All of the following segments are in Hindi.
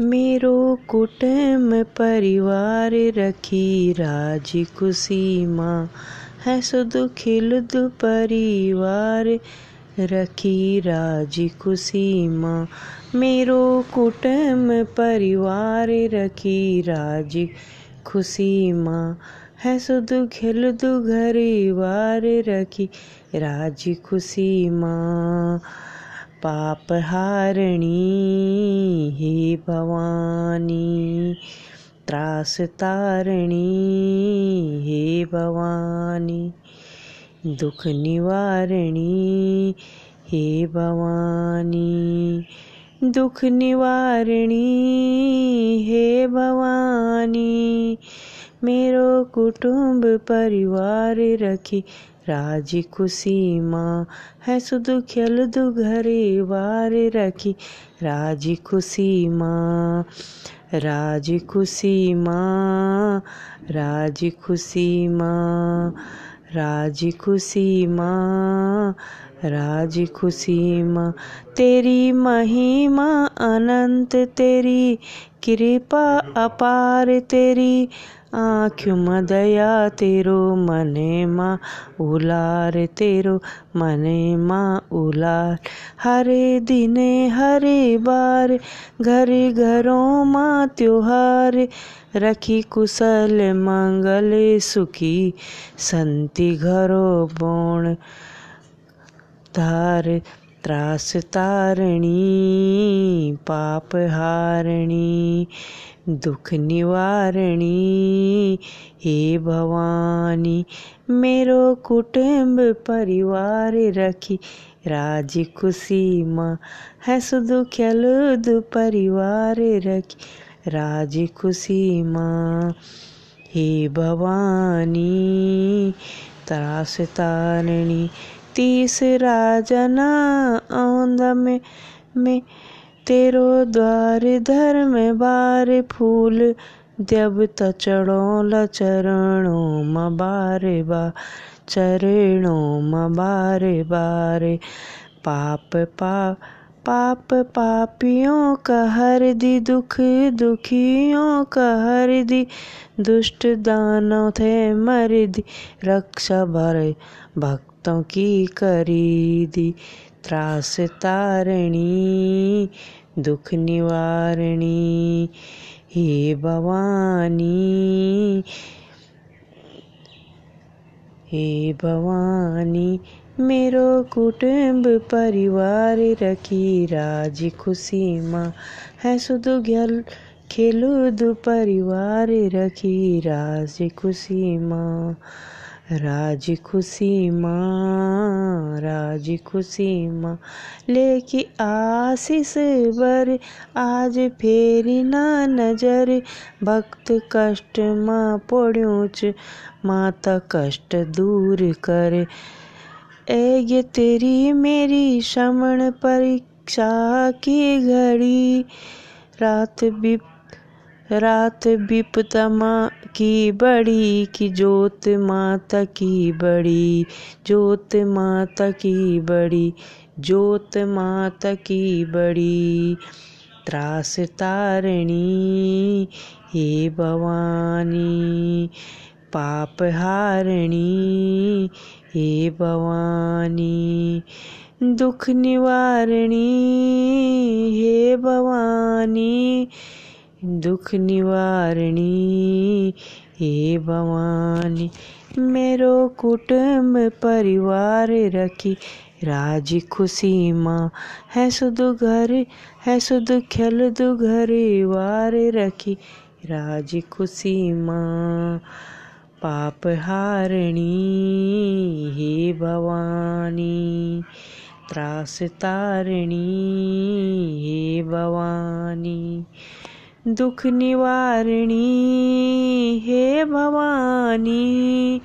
मेरो कुटुम परिवार रखी राज़ी खुशी माँ है सुध खिलद परिवार रखी राज़ी खुशी माँ। मेरो कुटुम परिवार रखी राज़ी खुशी माँ है सुध खिलद घरिवार रखी राज खुशी पाप हारणी, हे भवानी, त्रास तारणी, हे भवानी, दुख निवारणी, हे भवानी, दुख निवारणी, हे भवानी, मेरो कुटुंब परिवार रखी राज़ी खुशी माँ है सुध खेल दु घरे वार रखी। राज़ी खुशी माँ राज़ी खुशी माँ राज़ी खुशी माँ राज़ी खुशी माँ राज़ी खुशी माँ तेरी महिमा अनंत, तेरी कृपा अपार, तेरी आँखों दया, तेरो मने माँ उलार, तेरो मने माँ उलार। हरे दिने, हरे बार, घर घरों माँ त्योहार, रखी कुशल, मंगल, सुखी, संति, घरो, बोण। धार त्रास तारणी, पाप हारणी, दुख निवारणी। हे भवानी, मेरो कुटुंब परिवार रखी, राज खुशी माँ है सुधु खेलुद परिवार रखी, राज खुशी माँ हे भवानी, त्रास तारणी तीसरा जना औंद में में तेरो द्वार धर्म बार फूल। देव त चढ़ोल चरणों बा चरणों मारे बारे बारे। पाप पाप पाप पापियों का हर दी, दुख दुखियों का हर दी। दुष्ट दानव थे मर दी, रक्षा भर भक्तों की करी दी। त्रास तारणी, दुख निवारणी, हे भवानी हे भवानी। मेरो कुटुंब परिवार रखी राज खुशी माँ है सुध गल खेलुद परिवार रखी राज खुशी माँ। राज़ी खुशी माँ, राज खुशी माँ। लेके आशीष बर आज फेरी ना नज़र, भक्त कष्ट माँ पड़ूच, माता कष्ट दूर कर। ए, ये तेरी मेरी श्रमण परीक्षा की घड़ी। रात बिप रात विपतमा की बड़ी की जोत माता की बड़ी जोत माता की बड़ी जोत माता की बड़ी। त्रास तारणी, हे भवानी, पाप हारणी हे भवानी, दुख निवारणी, हे भवानी, दुख निवारणी, हे भवानी, मेरो कुटुंब परिवार रखी, राज खुशी माँ है सुध घर, है सुध खेल दु घरे वार रखी, राज खुशी माँ पाप हारणी, हे भवानी। त्रास तारणी, हे भवानी। दुख निवारणी, हे भवानी।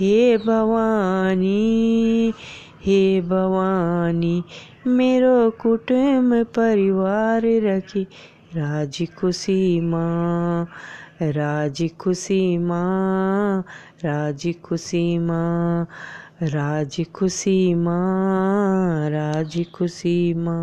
हे भवानी हे भवानी। मेरो कुटुंब परिवार रखी राज़ी खुशी माँ राज़ी खुशी माँ राज़ी खुशी माँ राज़ी खुशी माँ राज़ी खुशी माँ।